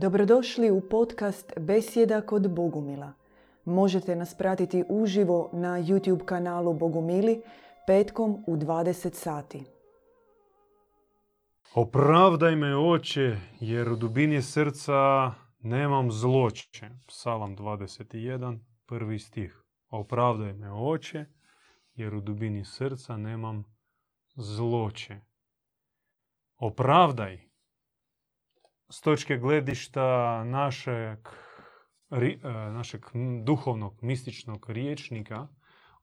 Dobrodošli u podcast Besjeda kod Bogumila. Možete nas pratiti uživo na YouTube kanalu Bogumili petkom u 20 sati. Opravdaj me oče, jer u dubini srca nemam zloće. Psalam 21, prvi stih. Opravdaj me oče, jer u dubini srca nemam zloće. Opravdaj s točke gledišta našeg, e, našeg duhovnog, mističnog riječnika,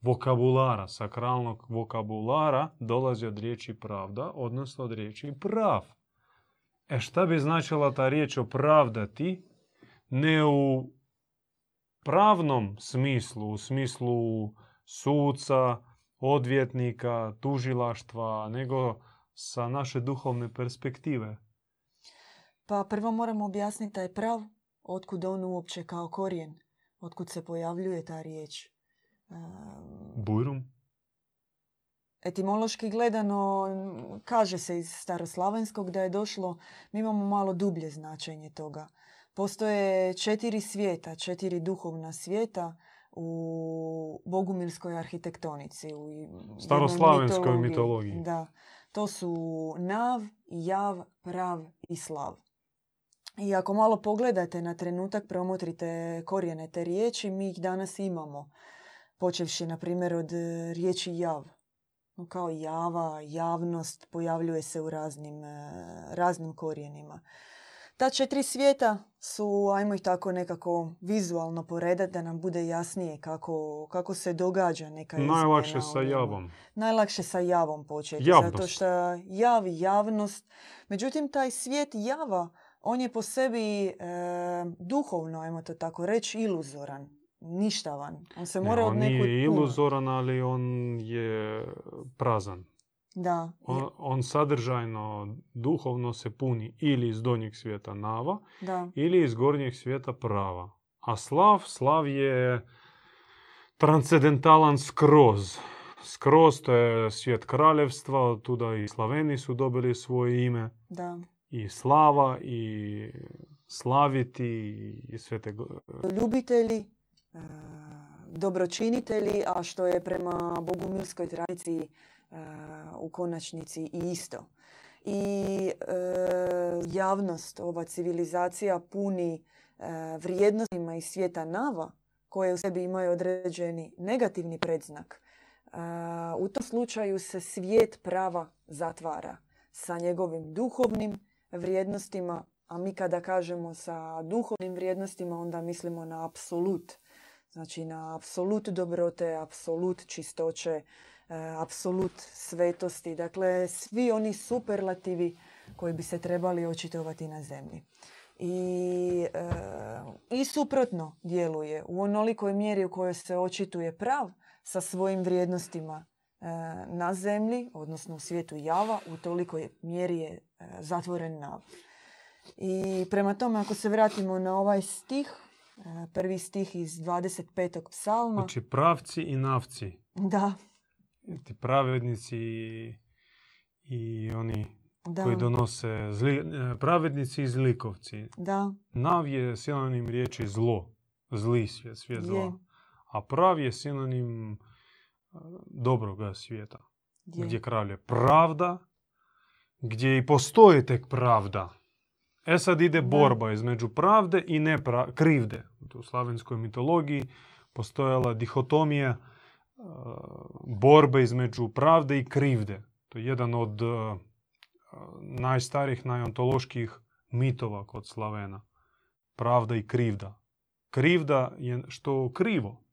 vokabulara, sakralnog vokabulara, dolazi od riječi pravda, odnosno od riječi prav. E šta bi značila ta riječ opravdati? Ne u pravnom smislu, u smislu suca, odvjetnika, tužilaštva, nego sa naše duhovne perspektive. Pa prvo moramo objasniti taj prav, otkud on uopće kao korijen, otkud se pojavljuje ta riječ. Bujrum? Etimološki gledano kaže se iz staroslavenskog da je došlo, mi imamo malo dublje značenje toga. Postoje četiri svijeta, četiri duhovna svijeta u bogumilskoj arhitektonici. U Staroslavenskoj mitologiji. Da. To su nav, jav, prav i slav. I ako malo pogledate na trenutak, promotrite korijene te riječi, mi ih danas imamo. Počevši, na primjer, od e, riječi jav. No, Kao java, javnost, pojavljuje se u raznim, e, raznim korijenima. Ta četiri svijeta su, ajmo ih tako nekako vizualno poredati da nam bude jasnije kako, kako se događa neka izmjena Najlakše sa javom. Najlakše sa javom početi. Javnost. Zato što javi javnost. Međutim, taj svijet java, on je po sebi e, duhovno, ajmo to tako reći, iluzoran, ništavan. On se Ne, mora od on nekud nije puniti. iluzoran, ali on je prazan. Da, On, on sadržajno, duhovno se puni ili iz donjeg svijeta nava, da, ili iz gornjeg svijeta prava. A slav, slav je transcendentalan skroz. Skroz to je svijet kraljevstva, od tuda i Slaveni su dobili svoje ime. da. I slava, i slaviti, i sve te... ljubitelji, e, dobročinitelji, a što je prema bogumilskoj tradiciji e, u konačnici i isto. I e, javnost, ova civilizacija puni vrijednostima iz svijeta nava, koje u sebi imaju određeni negativni predznak. U tom slučaju se svijet prava zatvara sa njegovim duhovnim vrijednostima, a mi kada kažemo sa duhovnim vrijednostima, onda mislimo na apsolut. Znači na apsolut dobrote, apsolut čistoće, e, apsolut svetosti. Dakle, svi oni superlativi koji bi se trebali očitovati na zemlji. I, e, I suprotno djeluje u onolikoj mjeri u kojoj se očituje prav sa svojim vrijednostima na zemlji, odnosno u svijetu java, u tolikoj mjeri je e, zatvoren nav. I prema tome, ako se vratimo na ovaj stih, e, prvi stih iz 25. psalma, Znači pravci i navci. da, Ti pravednici i, i oni da, koji donose zli, e, pravednici i zlikovci. da, Nav je sinonim riječi zlo, zli svijet, svijet Je. zla. A prav je sinonim e, dobroga svijeta, je. gdje kralje pravda, gdje i postoji tek pravda. E sad ide borba između pravde i nepra- krivde. U slavenskoj mitologiji postojala dihotomija e, borbe između pravde i krivde. To je jedan od e, najstarijih, najontoloških mitova kod Slavena. Pravda i krivda. Krivda je što krivo,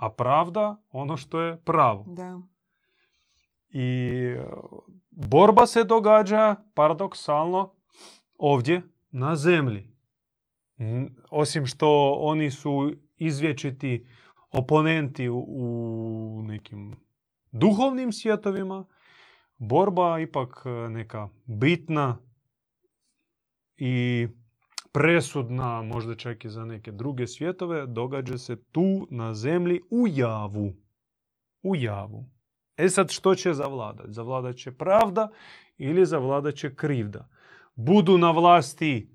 a pravda ono što je pravo. da, I borba se događa paradoksalno ovdje na zemlji. Osim što oni su izvječiti oponenti u- nekim duhovnim svjetovima, borba ipak neka bitna i presudna, možda čak i za neke druge svjetove, događa se tu na zemlji u javu. U javu. E sad što će zavladat? Zavladat će pravda ili zavladat će krivda. Budu na vlasti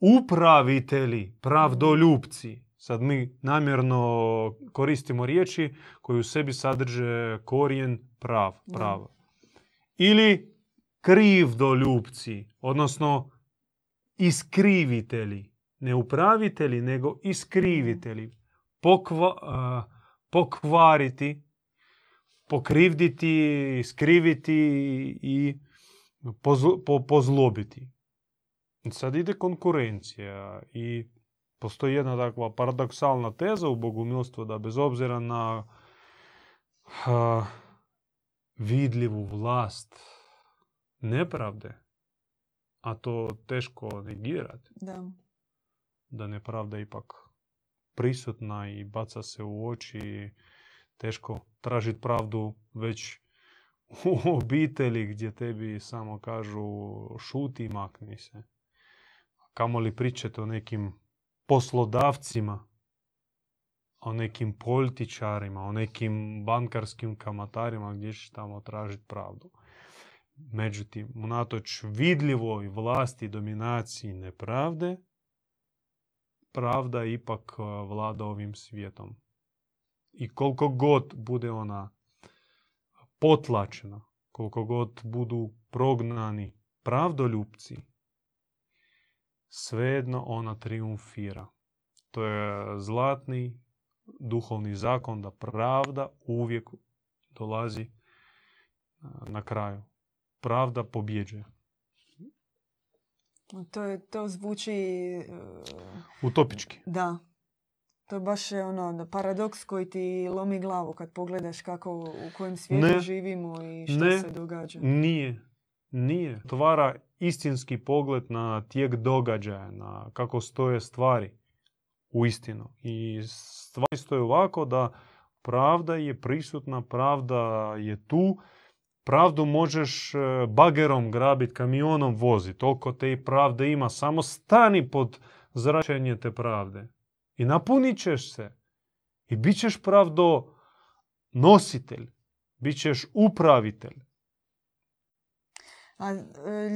upravitelji, pravdoljupci. Sad mi namjerno koristimo riječi koji u sebi sadrže korijen prav, Da. pravo. Ili krivdoljupci, odnosno iskrivitelji. Ne upravitelji, nego iskrivitelji. Pokva, pokvariti, pokrivditi, skriviti i pozl- po- pozlobiti. Sad ide konkurencija i postoji jedna takva paradoksalna teza u bogumilstvu da bez obzira na vidljivu vlast nepravde, a to teško negirati, Da. da nepravda ipak prisutna i baca se u oči i teško tražiti pravdu već u obitelji gdje tebi samo kažu šuti i makni se. Kamoli pričati o nekim poslodavcima, o nekim političarima, o nekim bankarskim kamatarima gdje ćeš tamo tražiti pravdu. Međutim, unatoč vidljivoj vlasti, dominaciji nepravde, pravda ipak uh, vlada ovim svijetom. I koliko god bude ona potlačena, koliko god budu prognani pravdoljupci, svejedno ona triumfira. To je zlatni duhovni zakon da pravda uvijek dolazi a, na kraju. Pravda pobjeđuje. To, je, to zvuči... e, Utopički. Da. To je baš ono paradoks koji ti lomi glavu kad pogledaš kako u kojem svijetu Ne. živimo i što Ne. se događa. Nije. Nije. Tvara istinski pogled na tijek događaja, na kako stoje stvari u istinu. I stvari stoje ovako da pravda je prisutna, pravda je tu. Pravdu možeš e, bagerom grabit, kamionom vozit. Toliko te i pravde ima. Samo stani pod zračenje te pravde. I napunit ćeš se. I bit ćeš pravdo nositelj. Bit ćeš upravitelj. A e,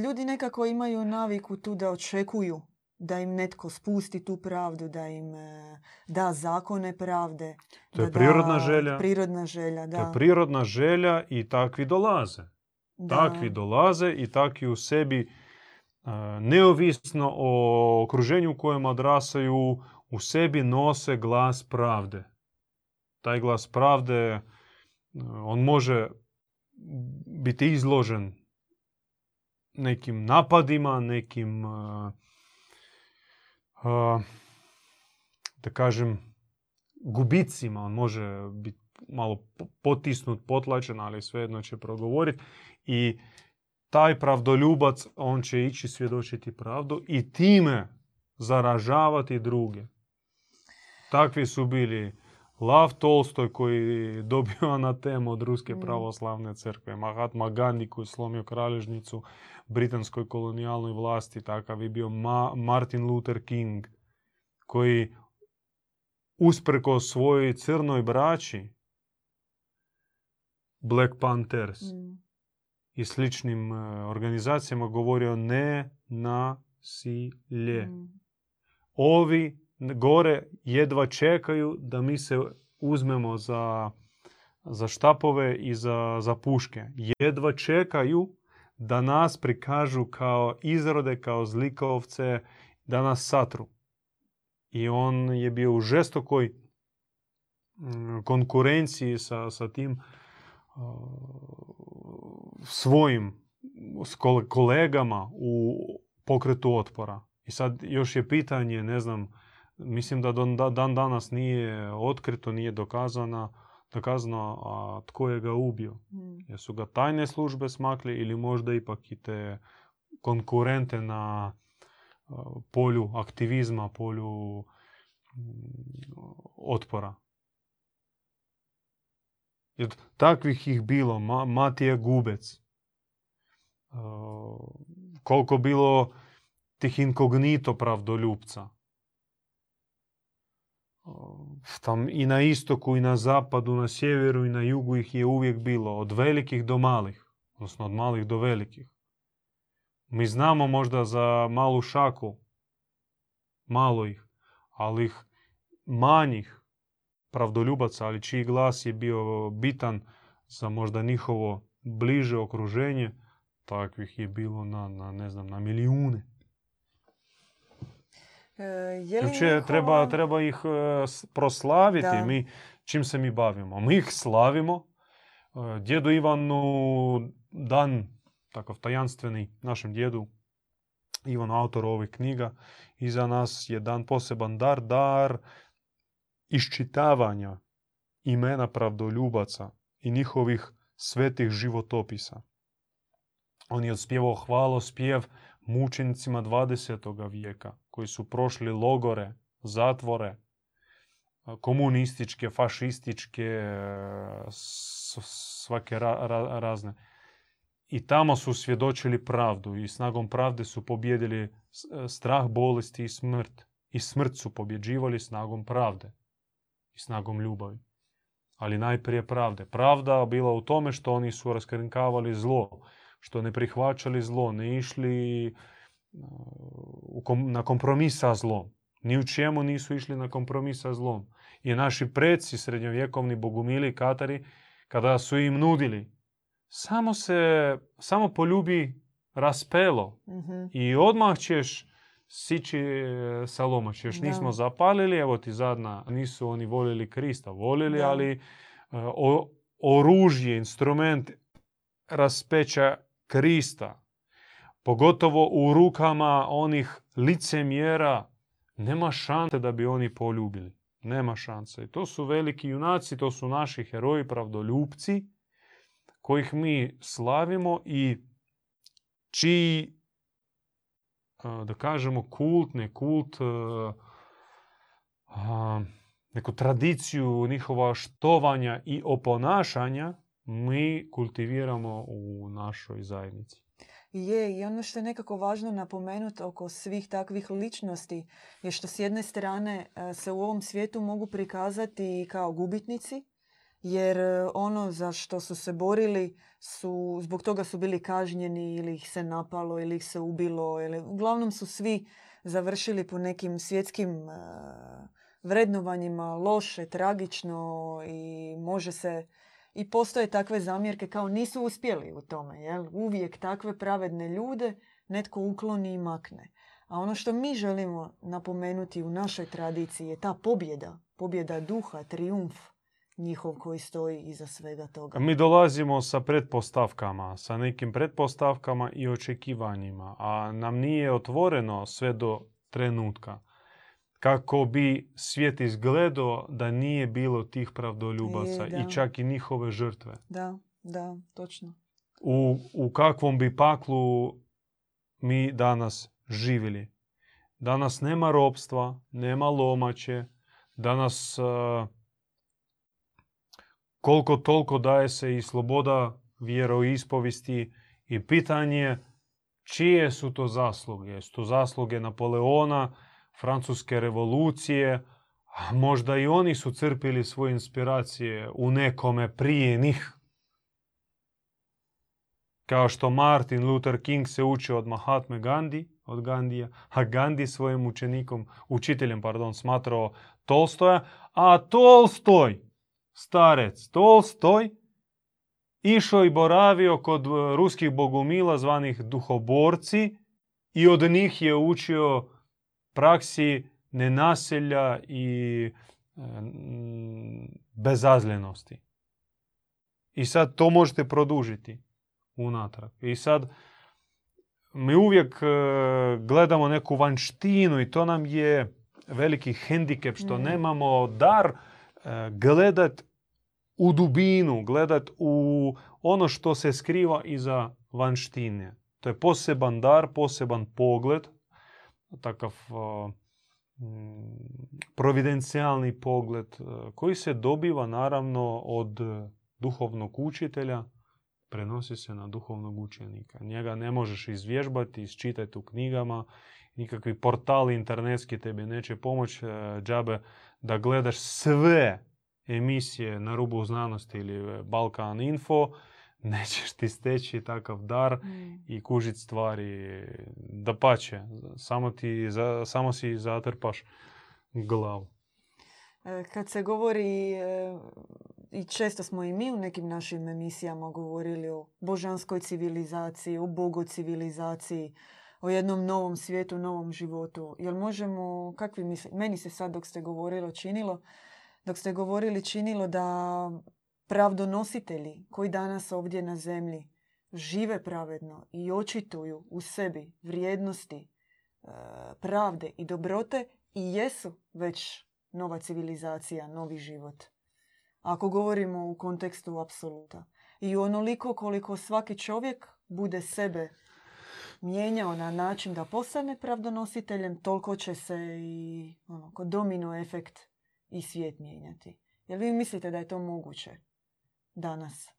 ljudi nekako imaju naviku tu da očekuju da im netko spusti tu pravdu, da im e, da zakone pravde. To je da da- prirodna želja. Prirodna želja, da. To je prirodna želja i takvi dolaze. da. Takvi dolaze i takvi u sebi, e, neovisno o okruženju u kojem odrasaju, u sebi nose glas pravde. Taj glas pravde, e, on može biti izložen nekim napadima, nekim, da kažem, gubicima. On može biti malo po- potisnut, potlačen, ali svejedno će progovoriti. I taj pravdoljubac, on će ići svjedočiti pravdu i time zaražavati druge. Takvi su bili Lav Tolstoj koji dobio na temu od Ruske Mm. pravoslavne crkve, Mahatma Gandhi koji je slomio kralježnicu britanskoj kolonijalnoj vlasti, takav je bio Ma- Martin Luther King koji uspreko svojoj crnoj braći Black Panthers Mm. i sličnim e, organizacijama govorio ne nasilje. Mm. Ovi gore jedva čekaju da mi se uzmemo za, za štapove i za, za puške. Jedva čekaju da nas prikažu kao izrode, kao zlikovce, da nas satru. I on je bio u žestokoj mm, konkurenciji sa, sa tim uh, svojim kolegama u pokretu otpora. I sad još je pitanje, ne znam, mislim da dan danas nije otkrito, nije dokazano, dokazano a tko je ga ubio. Mm. Jesu ga tajne službe smakli ili možda ipak i te konkurente na a, polju aktivizma, polju mm, otpora. Jer takvih ih bilo, Ma, Matija Gubec. A, koliko bilo tih inkognito pravdoljupca. Tam i na istoku i na zapadu, na sjeveru i na jugu ih je uvijek bilo, od velikih do malih, odnosno od malih do velikih. Mi znamo možda za malu šaku malo ih, ali ih manjih pravdoljubaca, ali čiji glas je bio bitan za možda njihovo bliže okruženje, takvih je bilo na, na ne znam, na milijune. E, je li njihova- treba, treba ih e, proslaviti. Da. Mi, čim se mi bavimo? Mi ih slavimo. E, Djedu Ivanu dan, takav tajanstveni, našem djedu Ivanu, autoru ovih knjiga, i za nas je dan poseban dar, dar iščitavanja imena pravdoljubaca i njihovih svetih životopisa. On je odspjevao hvalospjev mučenicima 20. vijeka koji su prošli logore, zatvore, komunističke, fašističke, s- svake ra- ra- razne. I tamo su svjedočili pravdu i snagom pravde su pobjedili s- strah, bolesti i smrt. I smrt su pobjeđivali snagom pravde i snagom ljubavi. Ali najprije pravde. Pravda bila u tome što oni su raskrinkavali zlo, što ne prihvaćali zlo, ne išli uh, na kompromis sa zlom. Ni u čemu nisu išli na kompromis sa zlom. I naši preci, srednjovjekovni bogumili i katari, kada su im nudili, samo se, samo poljubi raspelo Mhm. i odmah ćeš sići e, sa loma. Ćeš, Da. nismo zapalili, evo ti zadna. Nisu oni volili Krista, volili, Da. ali e, o- oružje, instrument raspeća Krista, pogotovo u rukama onih licemjera, nema šanse da bi oni poljubili. Nema šanse. I to su veliki junaci, to su naši heroji, pravdoljupci, kojih mi slavimo i čiji, da kažemo, kult, ne kult, neku tradiciju njihova štovanja i oponašanja mi kultiviramo u našoj zajednici. Je, i ono što je nekako važno napomenuti oko svih takvih ličnosti je što s jedne strane e, se u ovom svijetu mogu prikazati kao gubitnici, jer e, ono za što su se borili su, zbog toga su bili kažnjeni ili ih se napalo ili ih se ubilo. Ili, uglavnom su svi završili po nekim svjetskim e, vrednovanjima loše, tragično i može se i postoje takve zamjerke kao nisu uspjeli u tome. Jel? Uvijek takve pravedne ljude netko ukloni i makne. A ono što mi želimo napomenuti u našoj tradiciji je ta pobjeda. Pobjeda duha, triumf njihov koji stoji iza svega toga. Mi dolazimo sa pretpostavkama, sa nekim pretpostavkama i očekivanjima, a nam nije otvoreno sve do trenutka. Kako bi svijet izgledao da nije bilo tih pravdoljubaca E, da. i čak i njihove žrtve. Da, da, točno. U, u kakvom bi paklu mi danas živjeli. Danas nema ropstva, nema lomače, danas uh, koliko toliko daje se i sloboda vjeroispovesti i pitanje čije su to zasluge. Su to zasluge Napoleona, Francuske revolucije, možda i oni su crpili svoje inspiracije u nekome prije njih. Kao što Martin Luther King se učio od Mahatme Gandhi, od Gandija, a Gandhi svojim učenikom, učiteljem, pardon, smatrao Tolstoja, a Tolstoj, starec Tolstoj, išao i boravio kod e, ruskih bogumila zvanih duhoborci i od njih je učio praksi nenasilja i e, mm, bezazljenosti. I sad to možete produžiti unatrag. I sad mi uvijek e, gledamo neku vanštinu i to nam je veliki hendikep što Mhm. nemamo dar e, gledat u dubinu, gledat u ono što se skriva iza vanštine. To je poseban dar, poseban pogled, takav mm, providencijalni pogled e, koji se dobiva naravno od e, duhovnog učitelja, prenosi se na duhovnog učenika. Njega ne možeš izvježbati, isčitati u knjigama, nikakvi portali internetski tebi neće pomoći e, džabe da gledaš sve emisije na rubu znanosti ili Balkan Info, nećeš ti steći takav dar i kužit stvari. Da pače, samo, ti, samo si zatrpaš glavu. E, kad se govori, e, i često smo i mi u nekim našim emisijama govorili o božanskoj civilizaciji, o bogo civilizaciji, o jednom novom svijetu, novom životu. Jel možemo, kakvi misli, meni se sad dok ste govorili činilo, dok ste govorili činilo da pravdonositelji koji danas ovdje na zemlji žive pravedno i očituju u sebi vrijednosti, e, pravde i dobrote i jesu već nova civilizacija, novi život. Ako govorimo u kontekstu apsoluta. I onoliko koliko svaki čovjek bude sebe mijenjao na način da postane pravdonositeljem, toliko će se i ono, domino efekt i svijet mijenjati. Jel vi mislite da je to moguće danas?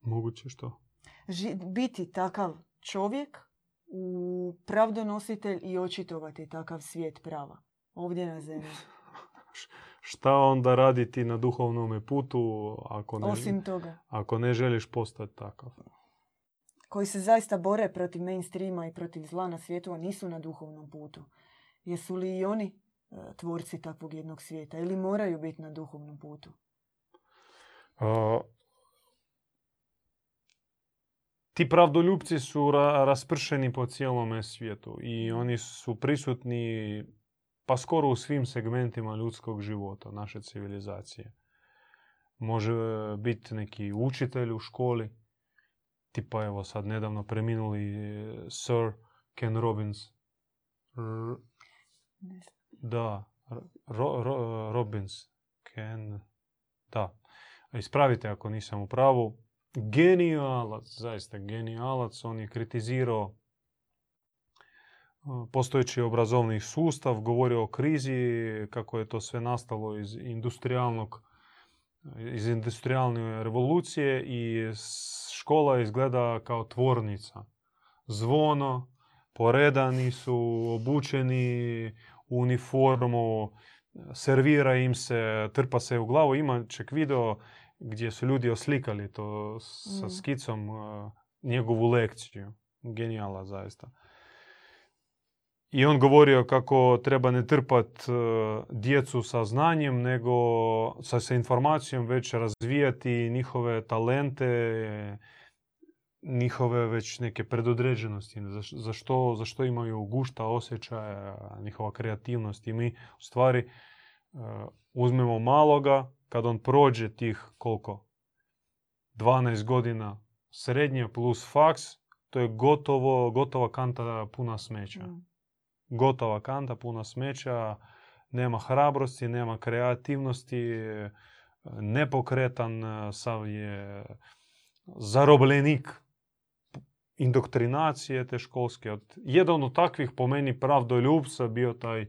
Moguće što? biti takav čovjek u pravdonositelj i očitovati takav svijet prava ovdje na zemlji. Šta onda raditi na duhovnom putu ako ne, Osim toga. ako ne želiš postati takav? Koji se zaista bore protiv mainstreama i protiv zla na svijetu, a nisu na duhovnom putu. Jesu li i oni e, tvorci takvog jednog svijeta ili moraju biti na duhovnom putu? Ti pravdoljubci su raspršeni po cijelome svijetu i oni su prisutni pa skoro u svim segmentima ljudskog života, naše civilizacije. Može biti neki učitelj u školi, tipa evo sad nedavno preminuli eh, Sir Ken Robbins. da, Robbins. Ken, da. Ispravite ako nisam u pravu. Genijalac, zaista genijalac. On je kritizirao postojeći obrazovni sustav, govorio o krizi, kako je to sve nastalo iz industrijalnog iz industrijalne revolucije i škola izgleda kao tvornica. Zvono, poredani su, obučeni u uniformu, servira im se, trpa se u glavu. Ima ček video gdje su ljudi oslikali to sa mm. skicom njegovu lekciju. Genijala zaista. I on govorio kako treba ne trpat e, djecu sa znanjem, nego sa, sa informacijom već razvijati njihove talente, njihove već neke predodređenosti, za, što, za što imaju gušta osjećaja, njihova kreativnost. I mi u stvari e, uzmemo maloga, kad on prođe tih koliko? 12 godina srednje plus faks, to je gotovo, gotova kanta puna smeća. Mm gotova kanta, puno smeća, nema hrabrosti, nema kreativnosti, nepokretan, sav je zarobljenik indoktrinacije te školske. Jedan od takvih po meni pravdoljubca bio taj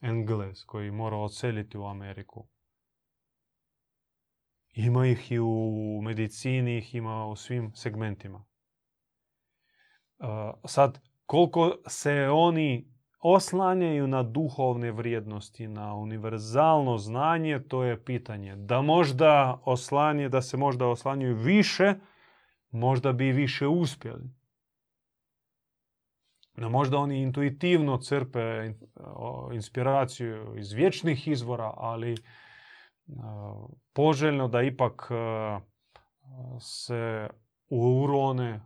Englez koji mora odseliti u Ameriku. Ima ih i u medicini, ih ima u svim segmentima. Sad, koliko se oni oslanjaju na duhovne vrijednosti, na univerzalno znanje, to je pitanje. Da možda oslanje, da se možda oslanjaju više, možda bi više uspjeli. No možda oni intuitivno crpe inspiraciju iz vječnih izvora, ali poželjno da ipak se urone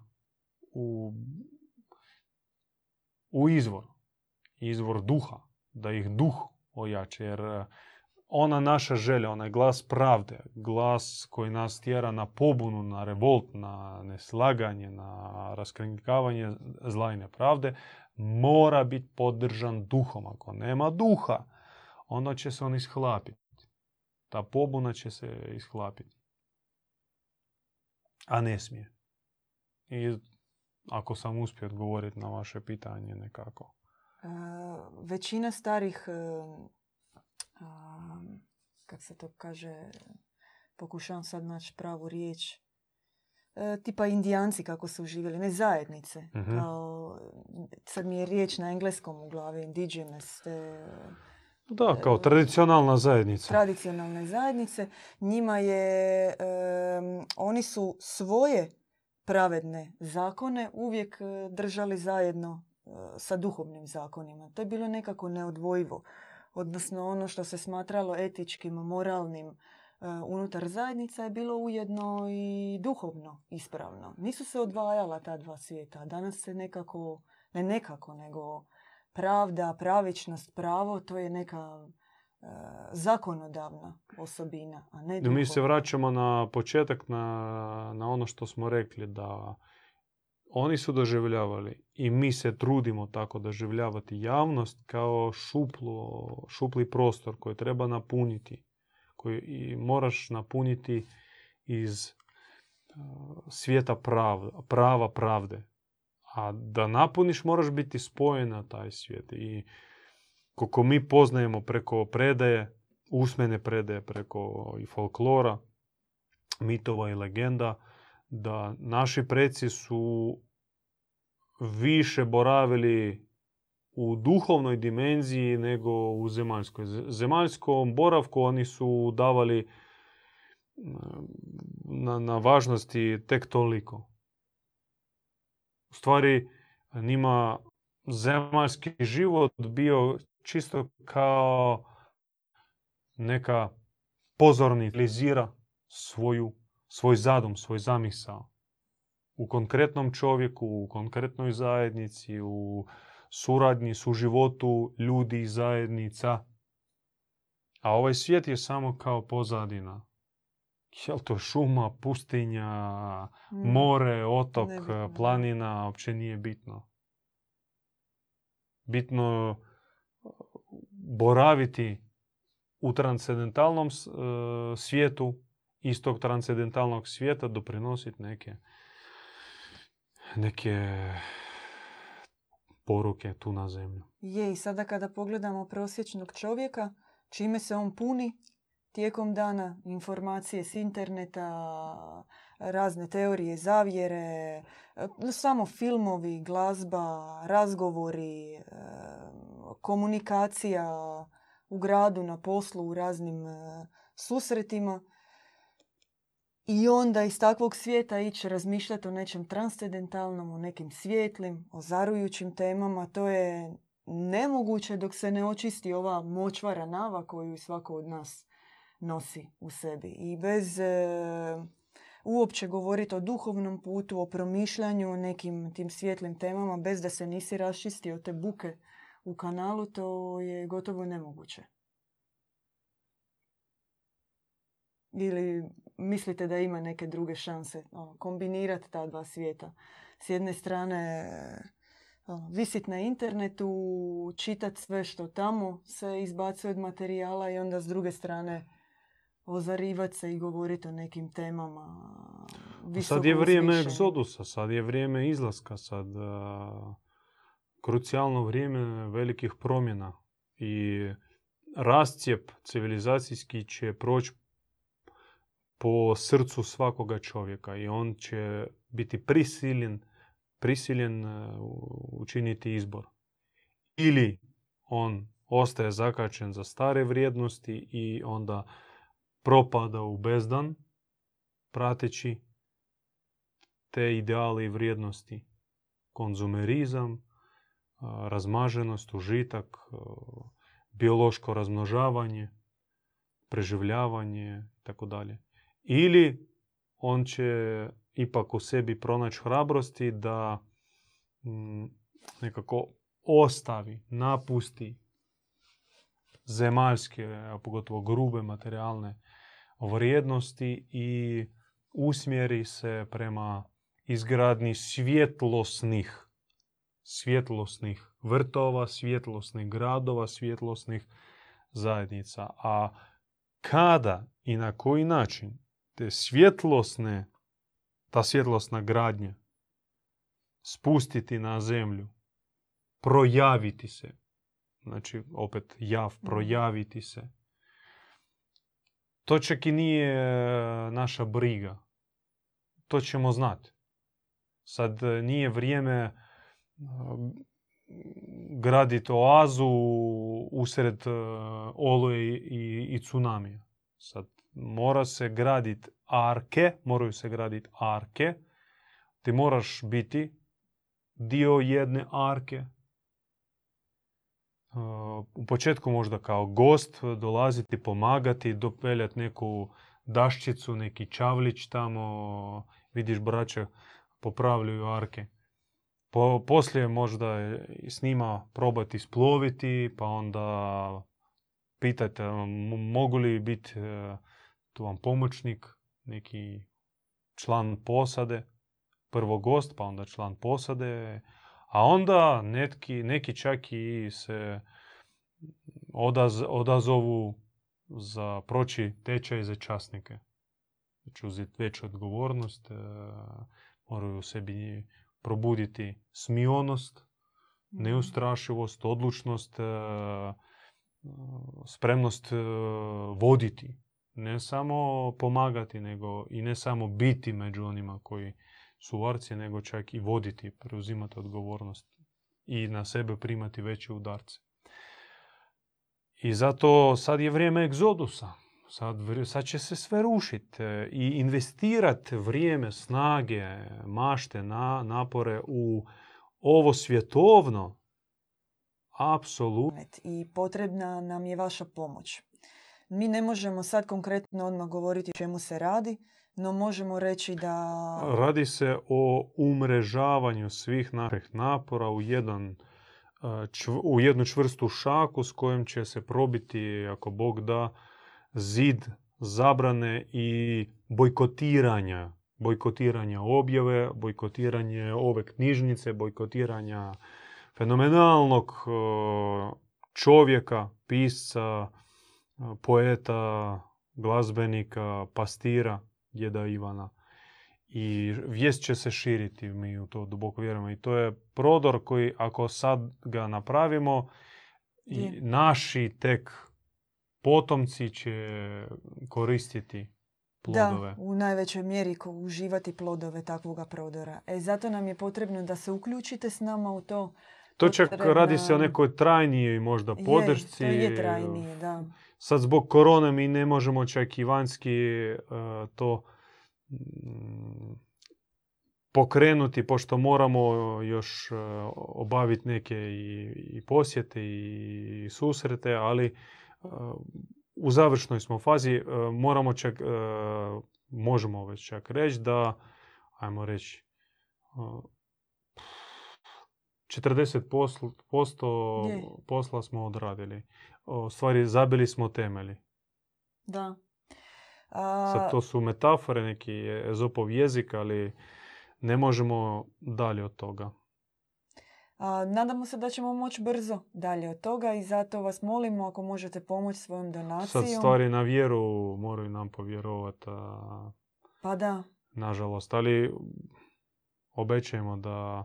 u, u izvor izvor duha, da ih duh ojače, jer ona naša želja, onaj glas pravde, glas koji nas tjera na pobunu, na revolt, na neslaganje, na raskrinkavanje zla i nepravde, mora biti podržan duhom. Ako nema duha, onda će se on ishlapiti. Ta pobuna će se ishlapiti. A ne smije. I ako sam uspio odgovoriti na vaše pitanje nekako većina starih, kak se to kaže, pokušavam sad naći pravu riječ, e, tipa indijanci kako su živjeli, ne zajednice. uh Sad mi je riječ na engleskom u glavi, indigenous. Te, Da, kao tradicionalna zajednica. tradicionalne zajednice, njima je, oni su svoje pravedne zakone uvijek e, držali zajedno e, sa duhovnim zakonima. To je bilo nekako neodvojivo. Odnosno ono što se smatralo etičkim, moralnim e, unutar zajednica je bilo ujedno i duhovno ispravno. Nisu se odvajala ta dva svijeta. Danas se nekako, ne nekako, nego pravda, pravičnost, pravo, to je neka e, zakonodavna osobina, a ne Da mi se duhovna. vraćamo na početak, na, na ono što smo rekli, da oni su doživljavali i mi se trudimo tako doživljavati javnost kao šuplo, šupli prostor koji treba napuniti, koji i moraš napuniti iz uh, svijeta prav, prava pravde. A da napuniš moraš biti spojen na taj svijet. I koliko mi poznajemo preko predaje, usmene predaje, preko i folklora, mitova i legenda, da naši preci su više boravili u duhovnoj dimenziji nego u zemaljskoj. Zemaljskom boravku oni su davali mm, na, na važnosti tek toliko. U stvari, njima zemaljski život bio čisto kao neka pozornica, realizira svoju, svoj zadum, svoj zamisao. U konkretnom čovjeku, u konkretnoj zajednici, u suradnji, suživotu ljudi i zajednica. A ovaj svijet je samo kao pozadina. Jel to šuma, pustinja, more, otok, planina, uopće nije bitno. Bitno boraviti u transcendentalnom s- e, svijetu, iz tog transcendentalnog svijeta doprinositi neke, neke poruke tu na zemlju. Je, i sada kada pogledamo prosječnog čovjeka, čime se on puni tijekom dana, informacije s interneta, razne teorije, zavjere, e, samo filmovi, glazba, razgovori, e, komunikacija u gradu, na poslu, u raznim e, susretima. I onda iz takvog svijeta ići razmišljati o nečem transcendentalnom, o nekim svijetlim, ozarujućim temama, to je nemoguće dok se ne očisti ova močvara nava koju svako od nas nosi u sebi. I bez e, uopće govoriti o duhovnom putu, o promišljanju, o nekim tim svijetlim temama, bez da se nisi raščistio te buke u kanalu, to je gotovo nemoguće. Ili mislite da ima neke druge šanse ono, kombinirati ta dva svijeta? S jedne strane ono, visit na internetu, čitat sve što tamo se izbacuje od materijala i onda s druge strane ozarivati se i govoriti o nekim temama. Sad je vrijeme egzodusa, sad je vrijeme izlaska, sad a, krucijalno vrijeme velikih promjena i rascijep civilizacijski će proći po srcu svakoga čovjeka i on će biti prisiljen, prisiljen e, učiniti izbor. Ili on ostaje zakačen za stare vrijednosti i onda propada u bezdan prateći te ideale i vrijednosti. Konzumerizam, a, razmaženost, užitak, a, biološko razmnožavanje, preživljavanje i tako dalje. Ili on će ipak u sebi pronaći hrabrosti da mm, nekako ostavi, napusti zemaljske, a pogotovo grube materijalne vrijednosti i usmjeri se prema izgradnji svjetlosnih svjetlosnih vrtova, svjetlosnih gradova, svjetlosnih zajednica. A kada i na koji način te svjetlosne, ta svjetlosna gradnja spustiti na zemlju, projaviti se, znači opet jav, projaviti se, to čak i nije e, naša briga. To ćemo znati. Sad e, nije vrijeme e, graditi oazu usred oluje i, i tsunamija. Sad, mora se graditi arke, moraju se graditi arke. Ti moraš biti dio jedne arke. Uh, u početku možda kao gost dolaziti, pomagati, dopeljati neku daščicu, neki čavlić tamo. Vidiš, braća popravljaju arke. Po, poslije možda s njima probati sploviti, pa onda pitajte mogu li biti e, tu vam pomoćnik, neki član posade, prvo gost, pa onda član posade, a onda neki, neki čak i se odaz, odazovu za proći tečaj za časnike. Znači uzeti veću odgovornost, e, moraju u sebi probuditi smionost, neustrašivost, odlučnost, e, spremnost e, voditi. Ne samo pomagati, nego i ne samo biti među onima koji su arci, nego čak i voditi, preuzimati odgovornost i na sebe primati veće udarce. I zato sad je vrijeme egzodusa. Sad, sad će se sve rušiti e, i investirati vrijeme, snage, mašte, na, napore u ovo svjetovno, apsolutno. I potrebna nam je vaša pomoć. Mi ne možemo sad konkretno odmah govoriti o čemu se radi, no možemo reći da... Radi se o umrežavanju svih naših napora u jedan e, u jednu čvrstu šaku s kojom će se probiti, ako Bog da, zid zabrane i bojkotiranja. Bojkotiranja objave, bojkotiranje ove knjižnice, bojkotiranja fenomenalnog e, čovjeka, pisca, poeta, glazbenika, pastira, djeda Ivana. I vijest će se širiti, mi u to duboko vjerujemo. I to je prodor koji, ako sad ga napravimo, i naši tek potomci će koristiti plodove. Da, u najvećoj mjeri uživati plodove takvoga prodora. E, zato nam je potrebno da se uključite s nama u to. To čak radi se o nekoj trajnijoj možda podršci. Je, to je trajnije, da. Sad zbog korone mi ne možemo čak i vanjski e, to mm, pokrenuti, pošto moramo još e, obaviti neke i, i posjete i susrete, ali u završnoj smo fazi, e, moramo čak, e, možemo već čak reći da, ajmo reći, 40% posla smo odradili. U stvari, zabili smo temeli. Da. Sad, to su metafore, neki ezopov jezik, ali ne možemo dalje od toga. Nadamo se da ćemo moći brzo dalje od toga i zato vas molimo ako možete pomoći svojom donacijom. Sad stvari na vjeru moraju nam povjerovati. Pa da. Nažalost, ali obećajemo da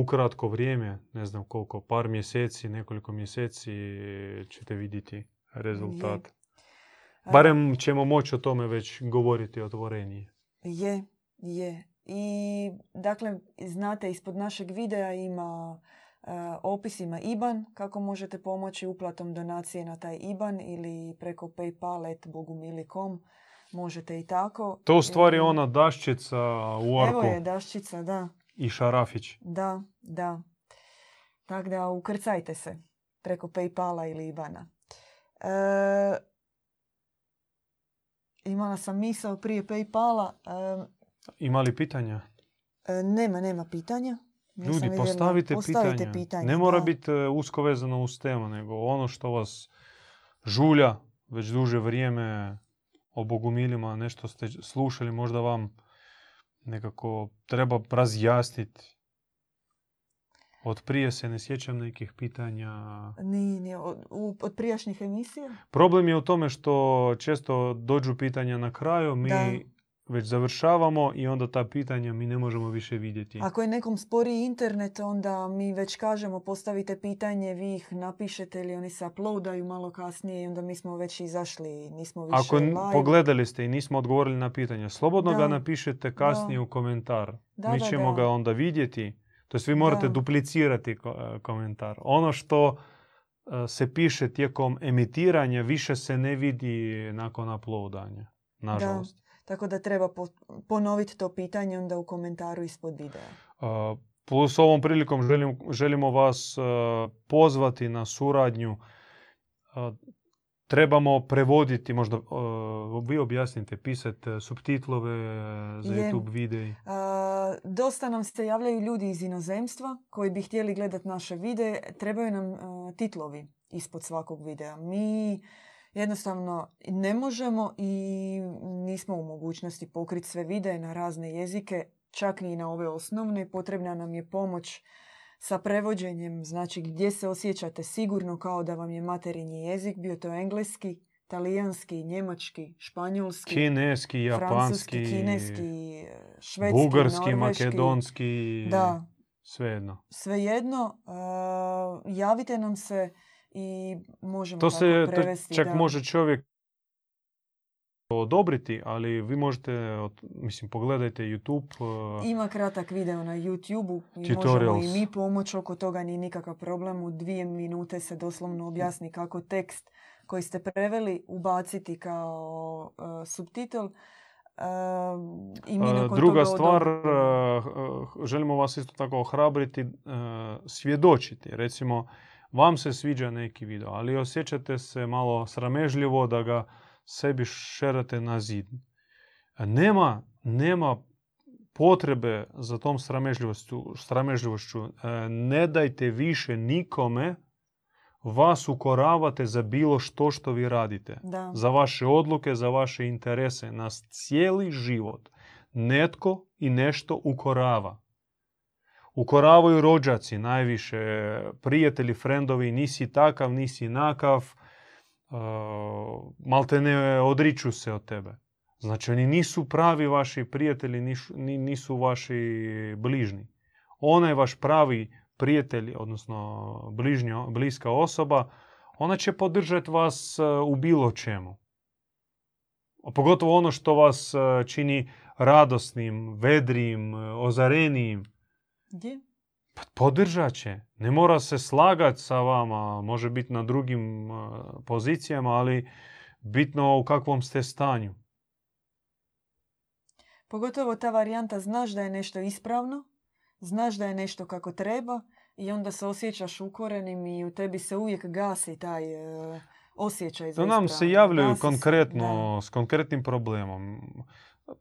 ukratko vrijeme, ne znam koliko, par mjeseci, nekoliko mjeseci ćete vidjeti rezultat. Barem ćemo moći o tome već govoriti otvorenije. Je, je. I dakle, znate, ispod našeg videa ima uh, opis, ima IBAN, kako možete pomoći uplatom donacije na taj IBAN ili preko paypal.bogumili.com. Možete i tako. To u stvari ona daščica u arku. Evo je daščica, da. I šarafić. Da, da. Tako da ukrcajte se preko Paypala ili IBANA. E, imala sam misao prije Paypala. E, ima li pitanja? E, nema, nema pitanja. Ljudi, postavite, postavite pitanja. Ne mora biti e, usko vezano uz temu, nego ono što vas žulja već duže vrijeme o bogumilima, nešto ste slušali, možda vam nekako treba razjasniti. Od prije se ne sjećam nekih pitanja. Ni, ni od, od prijašnjih emisija? Problem je u tome što često dođu pitanja na kraju, mi već završavamo i onda ta pitanja mi ne možemo više vidjeti. Ako je nekom spori internet, onda mi već kažemo postavite pitanje, vi ih napišete ili oni se uploadaju malo kasnije i onda mi smo već izašli, nismo više Ako live. pogledali ste i nismo odgovorili na pitanje, slobodno ga napišete kasnije u komentar. mi ćemo ga onda vidjeti, To vi morate Da. duplicirati e, komentar. Ono što e, se piše tijekom emitiranja više se ne vidi nakon uploadanja. Nažalost. Tako da treba po- ponoviti to pitanje onda u komentaru ispod videa. Uh, Plus ovom prilikom želim, želimo vas uh, pozvati na suradnju. Uh, Trebamo prevoditi, možda uh, vi objasnite, pisati subtitlove za Je. YouTube videi. A, dosta nam se javljaju ljudi iz inozemstva koji bi htjeli gledati naše videe. Trebaju nam a, titlovi ispod svakog videa. Mi jednostavno ne možemo i nismo u mogućnosti pokriti sve videe na razne jezike, čak ni na ove osnovne. Potrebna nam je pomoć sa prevođenjem, znači gdje se osjećate sigurno kao da vam je materinji jezik, bio to engleski, talijanski, njemački, španjolski, Kineski, francuski, japanski, kineski, švedski, bugarski, norveški. makedonski, Da, svejedno. svejedno, a, javite nam se i možemo To tako se to prevesti. čak da. može čovjek odobriti, ali vi možete, mislim, pogledajte YouTube. uh, Ima kratak video na YouTube-u i možemo i mi pomoći oko toga, nije nikakav problem. U dvije minute se doslovno objasni kako tekst koji ste preveli ubaciti kao uh, subtitl. Uh, I mi nakon Druga toga stvar, želimo vas isto tako ohrabriti, uh, svjedočiti. Recimo, vam se sviđa neki video, ali osjećate se malo sramežljivo da ga sebi šerate na zid. Nema, nema potrebe za tom sramežljivošću. sramežljivošću. Ne dajte više nikome vas ukoravate za bilo što što vi radite Da. za vaše odluke, za vaše interese. Nas cijeli život netko i nešto ukorava. Ukoravaju rođaci najviše, prijatelji, frendovi, nisi takav, nisi nakav, uh, malte ne odriču se od tebe. Znači oni nisu pravi vaši prijatelji, niš- ni- nisu vaši bližni. Onaj vaš pravi prijatelj, odnosno bliska osoba, ona će podržati vas e, u bilo čemu. Pogotovo ono što vas e, čini radosnim, vedrijim, e, ozarenijim. Gdje? Pa podržat će. Ne mora se slagati sa vama, može biti na drugim e, pozicijama, ali bitno u kakvom ste stanju. Pogotovo ta varijanta znaš da je nešto ispravno, znaš da je nešto kako treba i onda se osjećaš ukorenim i u tebi se uvijek gasi taj e, osjećaj za Da nam se javljaju Gasi se, konkretno, s konkretnim problemom.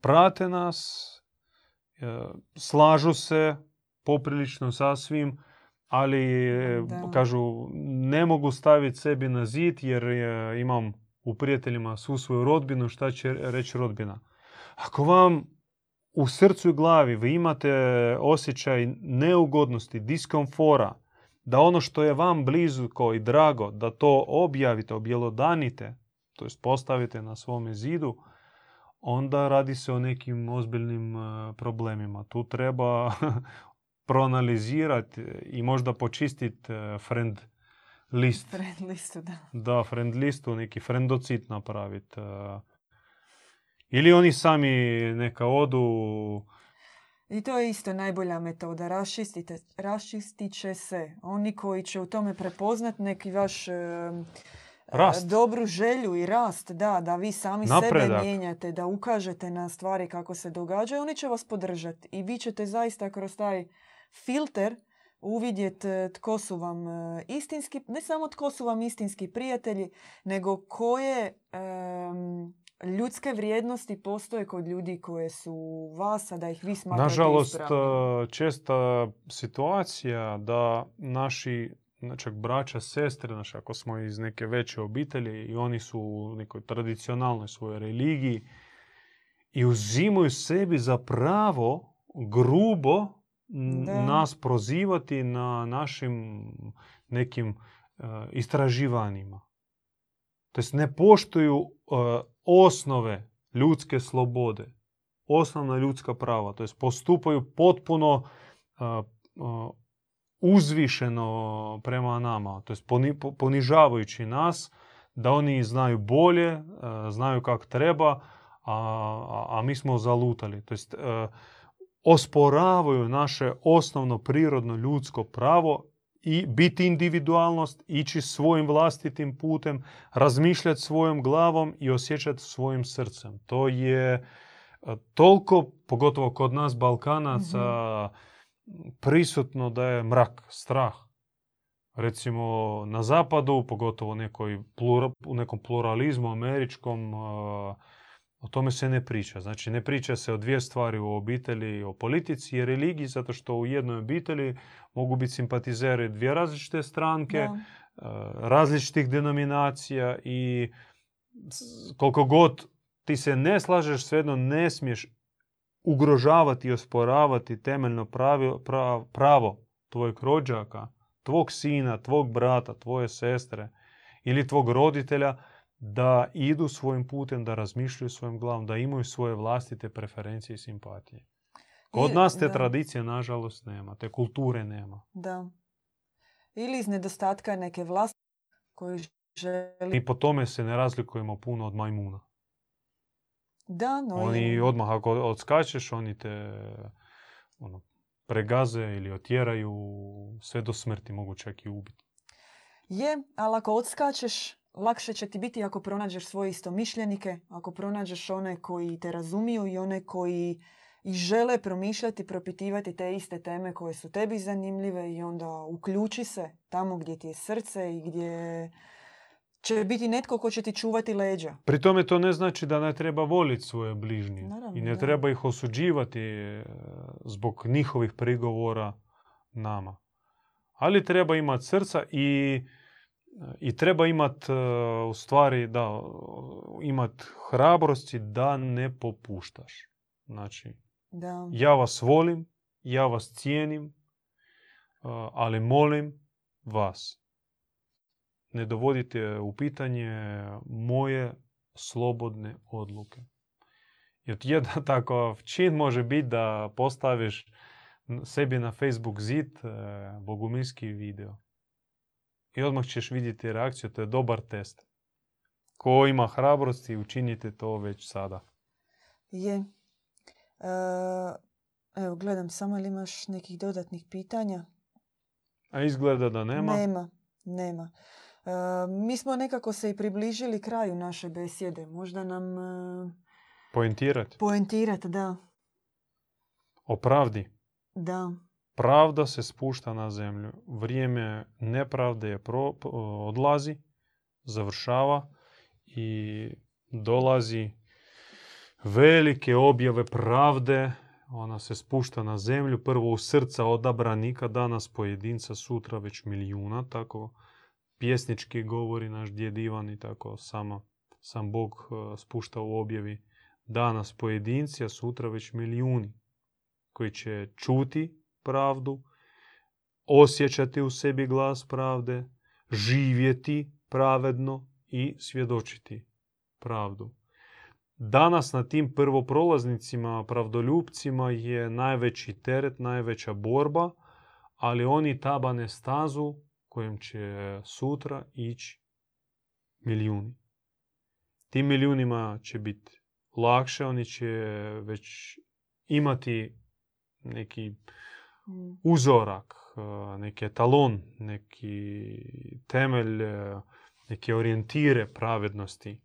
Prate nas, e, slažu se poprilično sa svim, ali Da. kažu ne mogu staviti sebi na zid jer e, imam u prijateljima svu svoju rodbinu, šta će reći rodbina. Ako vam u srcu i glavi vi imate osjećaj neugodnosti, diskomfora, da ono što je vam blizuko i drago, da to objavite, objelodanite, to jest postavite na svome zidu, onda radi se o nekim ozbiljnim e, problemima. Tu treba proanalizirati i možda počistiti e, friend list. Friend listu, da. Da, friend listu, neki friendocit napraviti. e. Ili oni sami neka odu I to je isto najbolja metoda. Raščistite, raščistit će se. Oni koji će u tome prepoznat neki vaš Rast. dobru želju i rast, da, da vi sami sebe Napredak. mijenjate, da ukažete na stvari kako se događaju, oni će vas podržati. I vi ćete zaista kroz taj filter uvidjet e, tko su vam e, istinski, ne samo tko su vam istinski prijatelji, nego koje em, ljudske vrijednosti postoje kod ljudi koje su vas, a da ih vi smatrate Nažalost, e, česta situacija da naši čak braća, sestre, znači ako smo iz neke veće obitelji i oni su u nekoj tradicionalnoj svojoj religiji i uzimaju sebi za pravo grubo Da. nas prozivati na našim nekim e, istraživanjima. To jest ne poštuju e, osnove ljudske slobode, osnovna ljudska prava, to jest postupaju potpuno e, uzvišeno prema nama, to jest poni- po- ponižavajući nas, da oni znaju bolje, znaju kako treba, a, a, a mi smo zalutali. To jest, osporavaju naše osnovno prirodno ljudsko pravo i biti individualnost, ići svojim vlastitim putem, razmišljati svojom glavom i osjećati svojim srcem. To je e, toliko, pogotovo kod nas Balkanaca, prisutno da je mrak, strah. Recimo na zapadu, pogotovo nekoj u nekom pluralizmu američkom, e, o tome se ne priča. Znači ne priča se o dvije stvari u obitelji, o politici i religiji, zato što u jednoj obitelji mogu biti simpatizeri dvije različite stranke, e, različitih denominacija i koliko god ti se ne slažeš, svejedno ne smiješ ugrožavati i osporavati temeljno pravo, pravo tvojeg rođaka, tvog sina, tvog brata, tvoje sestre ili tvog roditelja da idu svojim putem, da razmišljaju svojim glavom, da imaju svoje vlastite preferencije i simpatije. Kod nas te tradicije, nažalost, nema. Te kulture nema. Da. Ili iz nedostatka neke vlasti koju želi... I po tome se ne razlikujemo puno od majmuna. Da, no Oni odmah ako odskačeš, oni te ono, pregaze ili otjeraju sve do smrti, mogu čak i ubiti. Je, ali ako odskačeš, lakše će ti biti ako pronađeš svoje istomišljenike, ako pronađeš one koji te razumiju i one koji i žele promišljati, propitivati te iste teme koje su tebi zanimljive i onda uključi se tamo gdje ti je srce i gdje će biti netko ko će ti čuvati leđa. Pri tome to ne znači da ne treba voliti svoje bližnje i ne treba ih osuđivati e, zbog njihovih prigovora nama. Ali treba imati srca i i treba imati e, u stvari da imat hrabrosti da ne popuštaš. Znači, da. ja vas volim, ja vas cijenim, e, ali molim vas ne dovodite u pitanje moje slobodne odluke. I jedan takav čin može biti da postaviš sebi na Facebook zid e, bogumilski video i odmah ćeš vidjeti reakciju. To je dobar test. Ko ima hrabrosti, učinite to već sada. Je. E, evo, gledam samo ili imaš nekih dodatnih pitanja. A izgleda da nema? Nema, nema. E, mi smo nekako se i približili kraju naše besjede. Možda nam... E, Poentirati? Poentirati, da. O pravdi? Da. Pravda se spušta na zemlju. Vrijeme nepravde je pro, odlazi, završava i dolazi velike objave pravde. Ona se spušta na zemlju. Prvo u srca odabranika, danas pojedinca, sutra već milijuna. Tako pjesnički govori naš djed Ivan i tako samo sam Bog e, spušta u objavi. Danas pojedinci, a sutra već milijuni koji će čuti pravdu, osjećati u sebi glas pravde, živjeti pravedno i svjedočiti pravdu. Danas na tim prvoprolaznicima, pravdoljupcima je najveći teret, najveća borba, ali oni tabane stazu kojem će sutra ići milijuni. Tim milijunima će biti lakše, oni će već imati neki. Uzorak, e, neki etalon, neki temelj, e, neke orijentire pravednosti.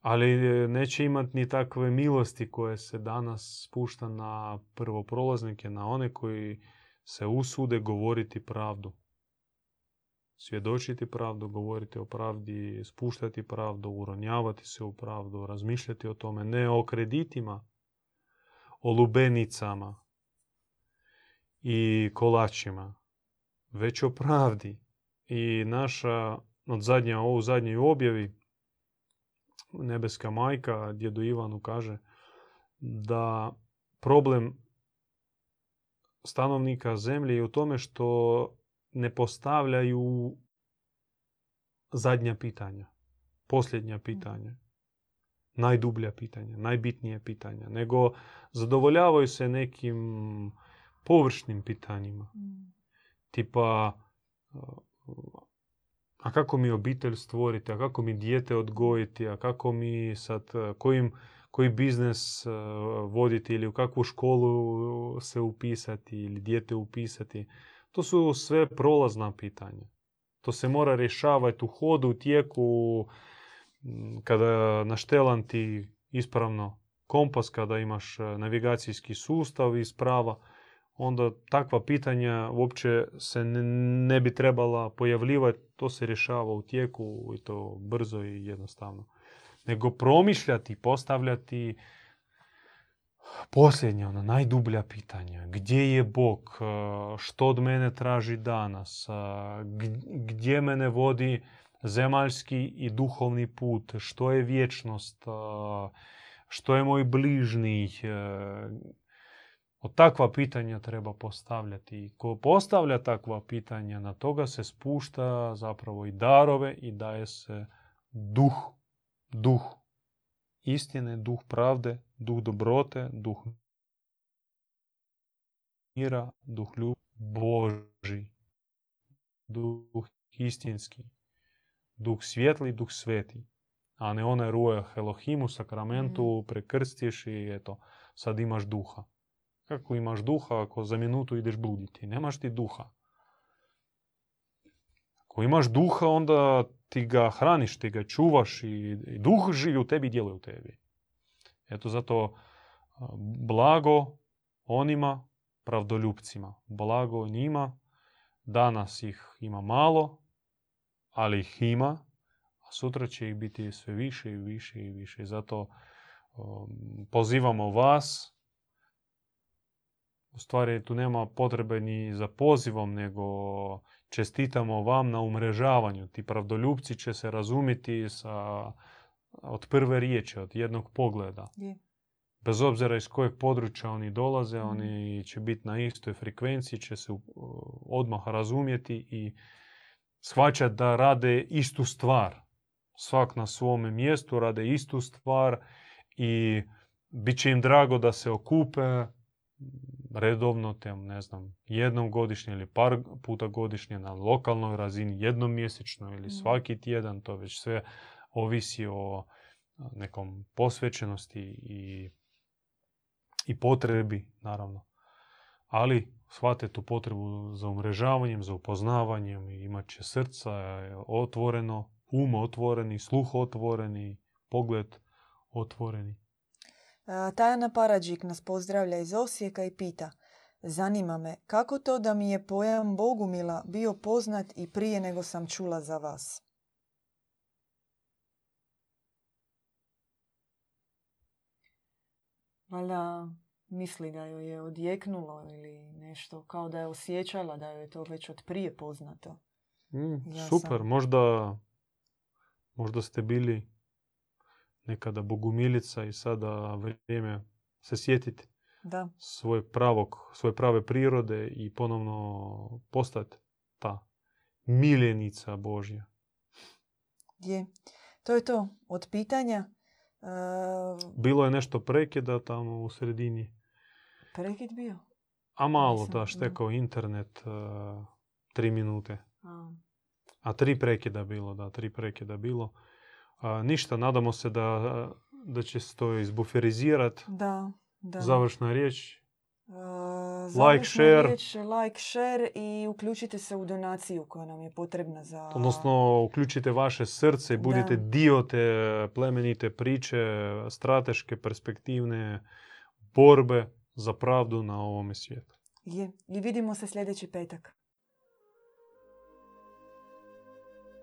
Ali e, neće imati ni takve milosti koje se danas spušta na prvoprolaznike, na one koji se usude govoriti pravdu. Svjedočiti pravdu, govoriti o pravdi, spuštati pravdu, uronjavati se u pravdu, razmišljati o tome, ne o kreditima, o lubenicama, i kolačima, već o pravdi. I naša, od zadnja, u zadnjoj objavi, nebeska majka djedu Ivanu kaže da problem stanovnika zemlje je u tome što ne postavljaju zadnja pitanja, posljednja pitanja, najdublja pitanja, najbitnije pitanja, nego zadovoljavaju se nekim površnim pitanjima. Mm. Tipa, a kako mi obitelj stvoriti, a kako mi dijete odgojiti, a kako mi sad, kojim, koji biznes voditi ili u kakvu školu se upisati ili dijete upisati. To su sve prolazna pitanja. To se mora rješavati u hodu, u tijeku, kada naštelan ti ispravno kompas, kada imaš navigacijski sustav isprava, onda takva pitanja uopće se ne, bi trebala pojavljivati. To se rješava u tijeku i to brzo i jednostavno. Nego promišljati, postavljati posljednja, ona najdublja pitanja. Gdje je Bog? Što od mene traži danas? Gdje mene vodi zemaljski i duhovni put? Što je vječnost? Što je moj bližni? Od takva pitanja treba postavljati. I ko postavlja takva pitanja, na toga se spušta zapravo i darove i daje se duh. Duh istine, duh pravde, duh dobrote, duh mira, duh ljubavi, Boži, duh istinski, duh svjetli, duh sveti. A ne onaj ruja Elohimu, sakramentu, mm. prekrstiš i eto, sad imaš duha. Kako imaš duha ako za minutu ideš bluditi? Nemaš ti duha. Ako imaš duha, onda ti ga hraniš, ti ga čuvaš i, duh živi u tebi i djeluje u tebi. Eto zato blago onima pravdoljupcima. Blago njima. Danas ih ima malo, ali ih ima. A sutra će ih biti sve više i više i više. Zato pozivamo vas u stvari tu nema potrebe ni za pozivom, nego čestitamo vam na umrežavanju. Ti pravdoljubci će se razumjeti sa, od prve riječi, od jednog pogleda. Bez obzira iz kojeg područja oni dolaze, mhm. oni će biti na istoj frekvenciji, će se odmah razumjeti i shvaćati da rade istu stvar. Svak na svome mjestu rade istu stvar i bit će im drago da se okupe, redovno, tem, ne znam, jednom godišnje ili par puta godišnje na lokalnoj razini, jednom mjesečno ili mm. svaki tjedan, to već sve ovisi o nekom posvećenosti i, i potrebi, naravno. Ali shvate tu potrebu za umrežavanjem, za upoznavanjem i imat će srca otvoreno, um otvoreni, sluh otvoreni, pogled otvoreni. Tajana Paradžik nas pozdravlja iz Osijeka i pita Zanima me, kako to da mi je pojam Bogumila bio poznat i prije nego sam čula za vas? Valjda misli da joj je odjeknulo ili nešto, kao da je osjećala da joj je to već od prije poznato. Mm, super, možda, možda ste bili nekada bogumilica i sada vrijeme se sjetiti da. Svoje pravog, svoje prave prirode i ponovno postati ta miljenica Božja. Je. To je to od pitanja. Bilo je nešto prekida tamo u sredini. Prekid bio? A malo, da, štekao internet uh, tri minute. A. A tri prekida bilo, da, tri prekida bilo ništa, nadamo se da, da će se to izbuferizirati. Da, da. Završna riječ. Uh, like, share. Riječ, like, share i uključite se u donaciju koja nam je potrebna za... Odnosno, uključite vaše srce i budite dio te plemenite priče, strateške, perspektivne borbe za pravdu na ovome svijetu. Je. I vidimo se sljedeći petak.